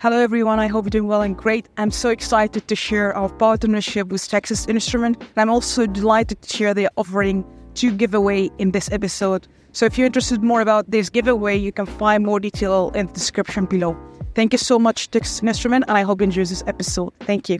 Hello, everyone. I hope you're doing well and great. I'm so excited to share our partnership with Texas Instrument. And I'm also delighted to share the offering to giveaway in this episode. So if you're interested more about this giveaway, you can find more detail in the description below. Thank you so much, Texas Instrument, and I hope you enjoy this episode. Thank you.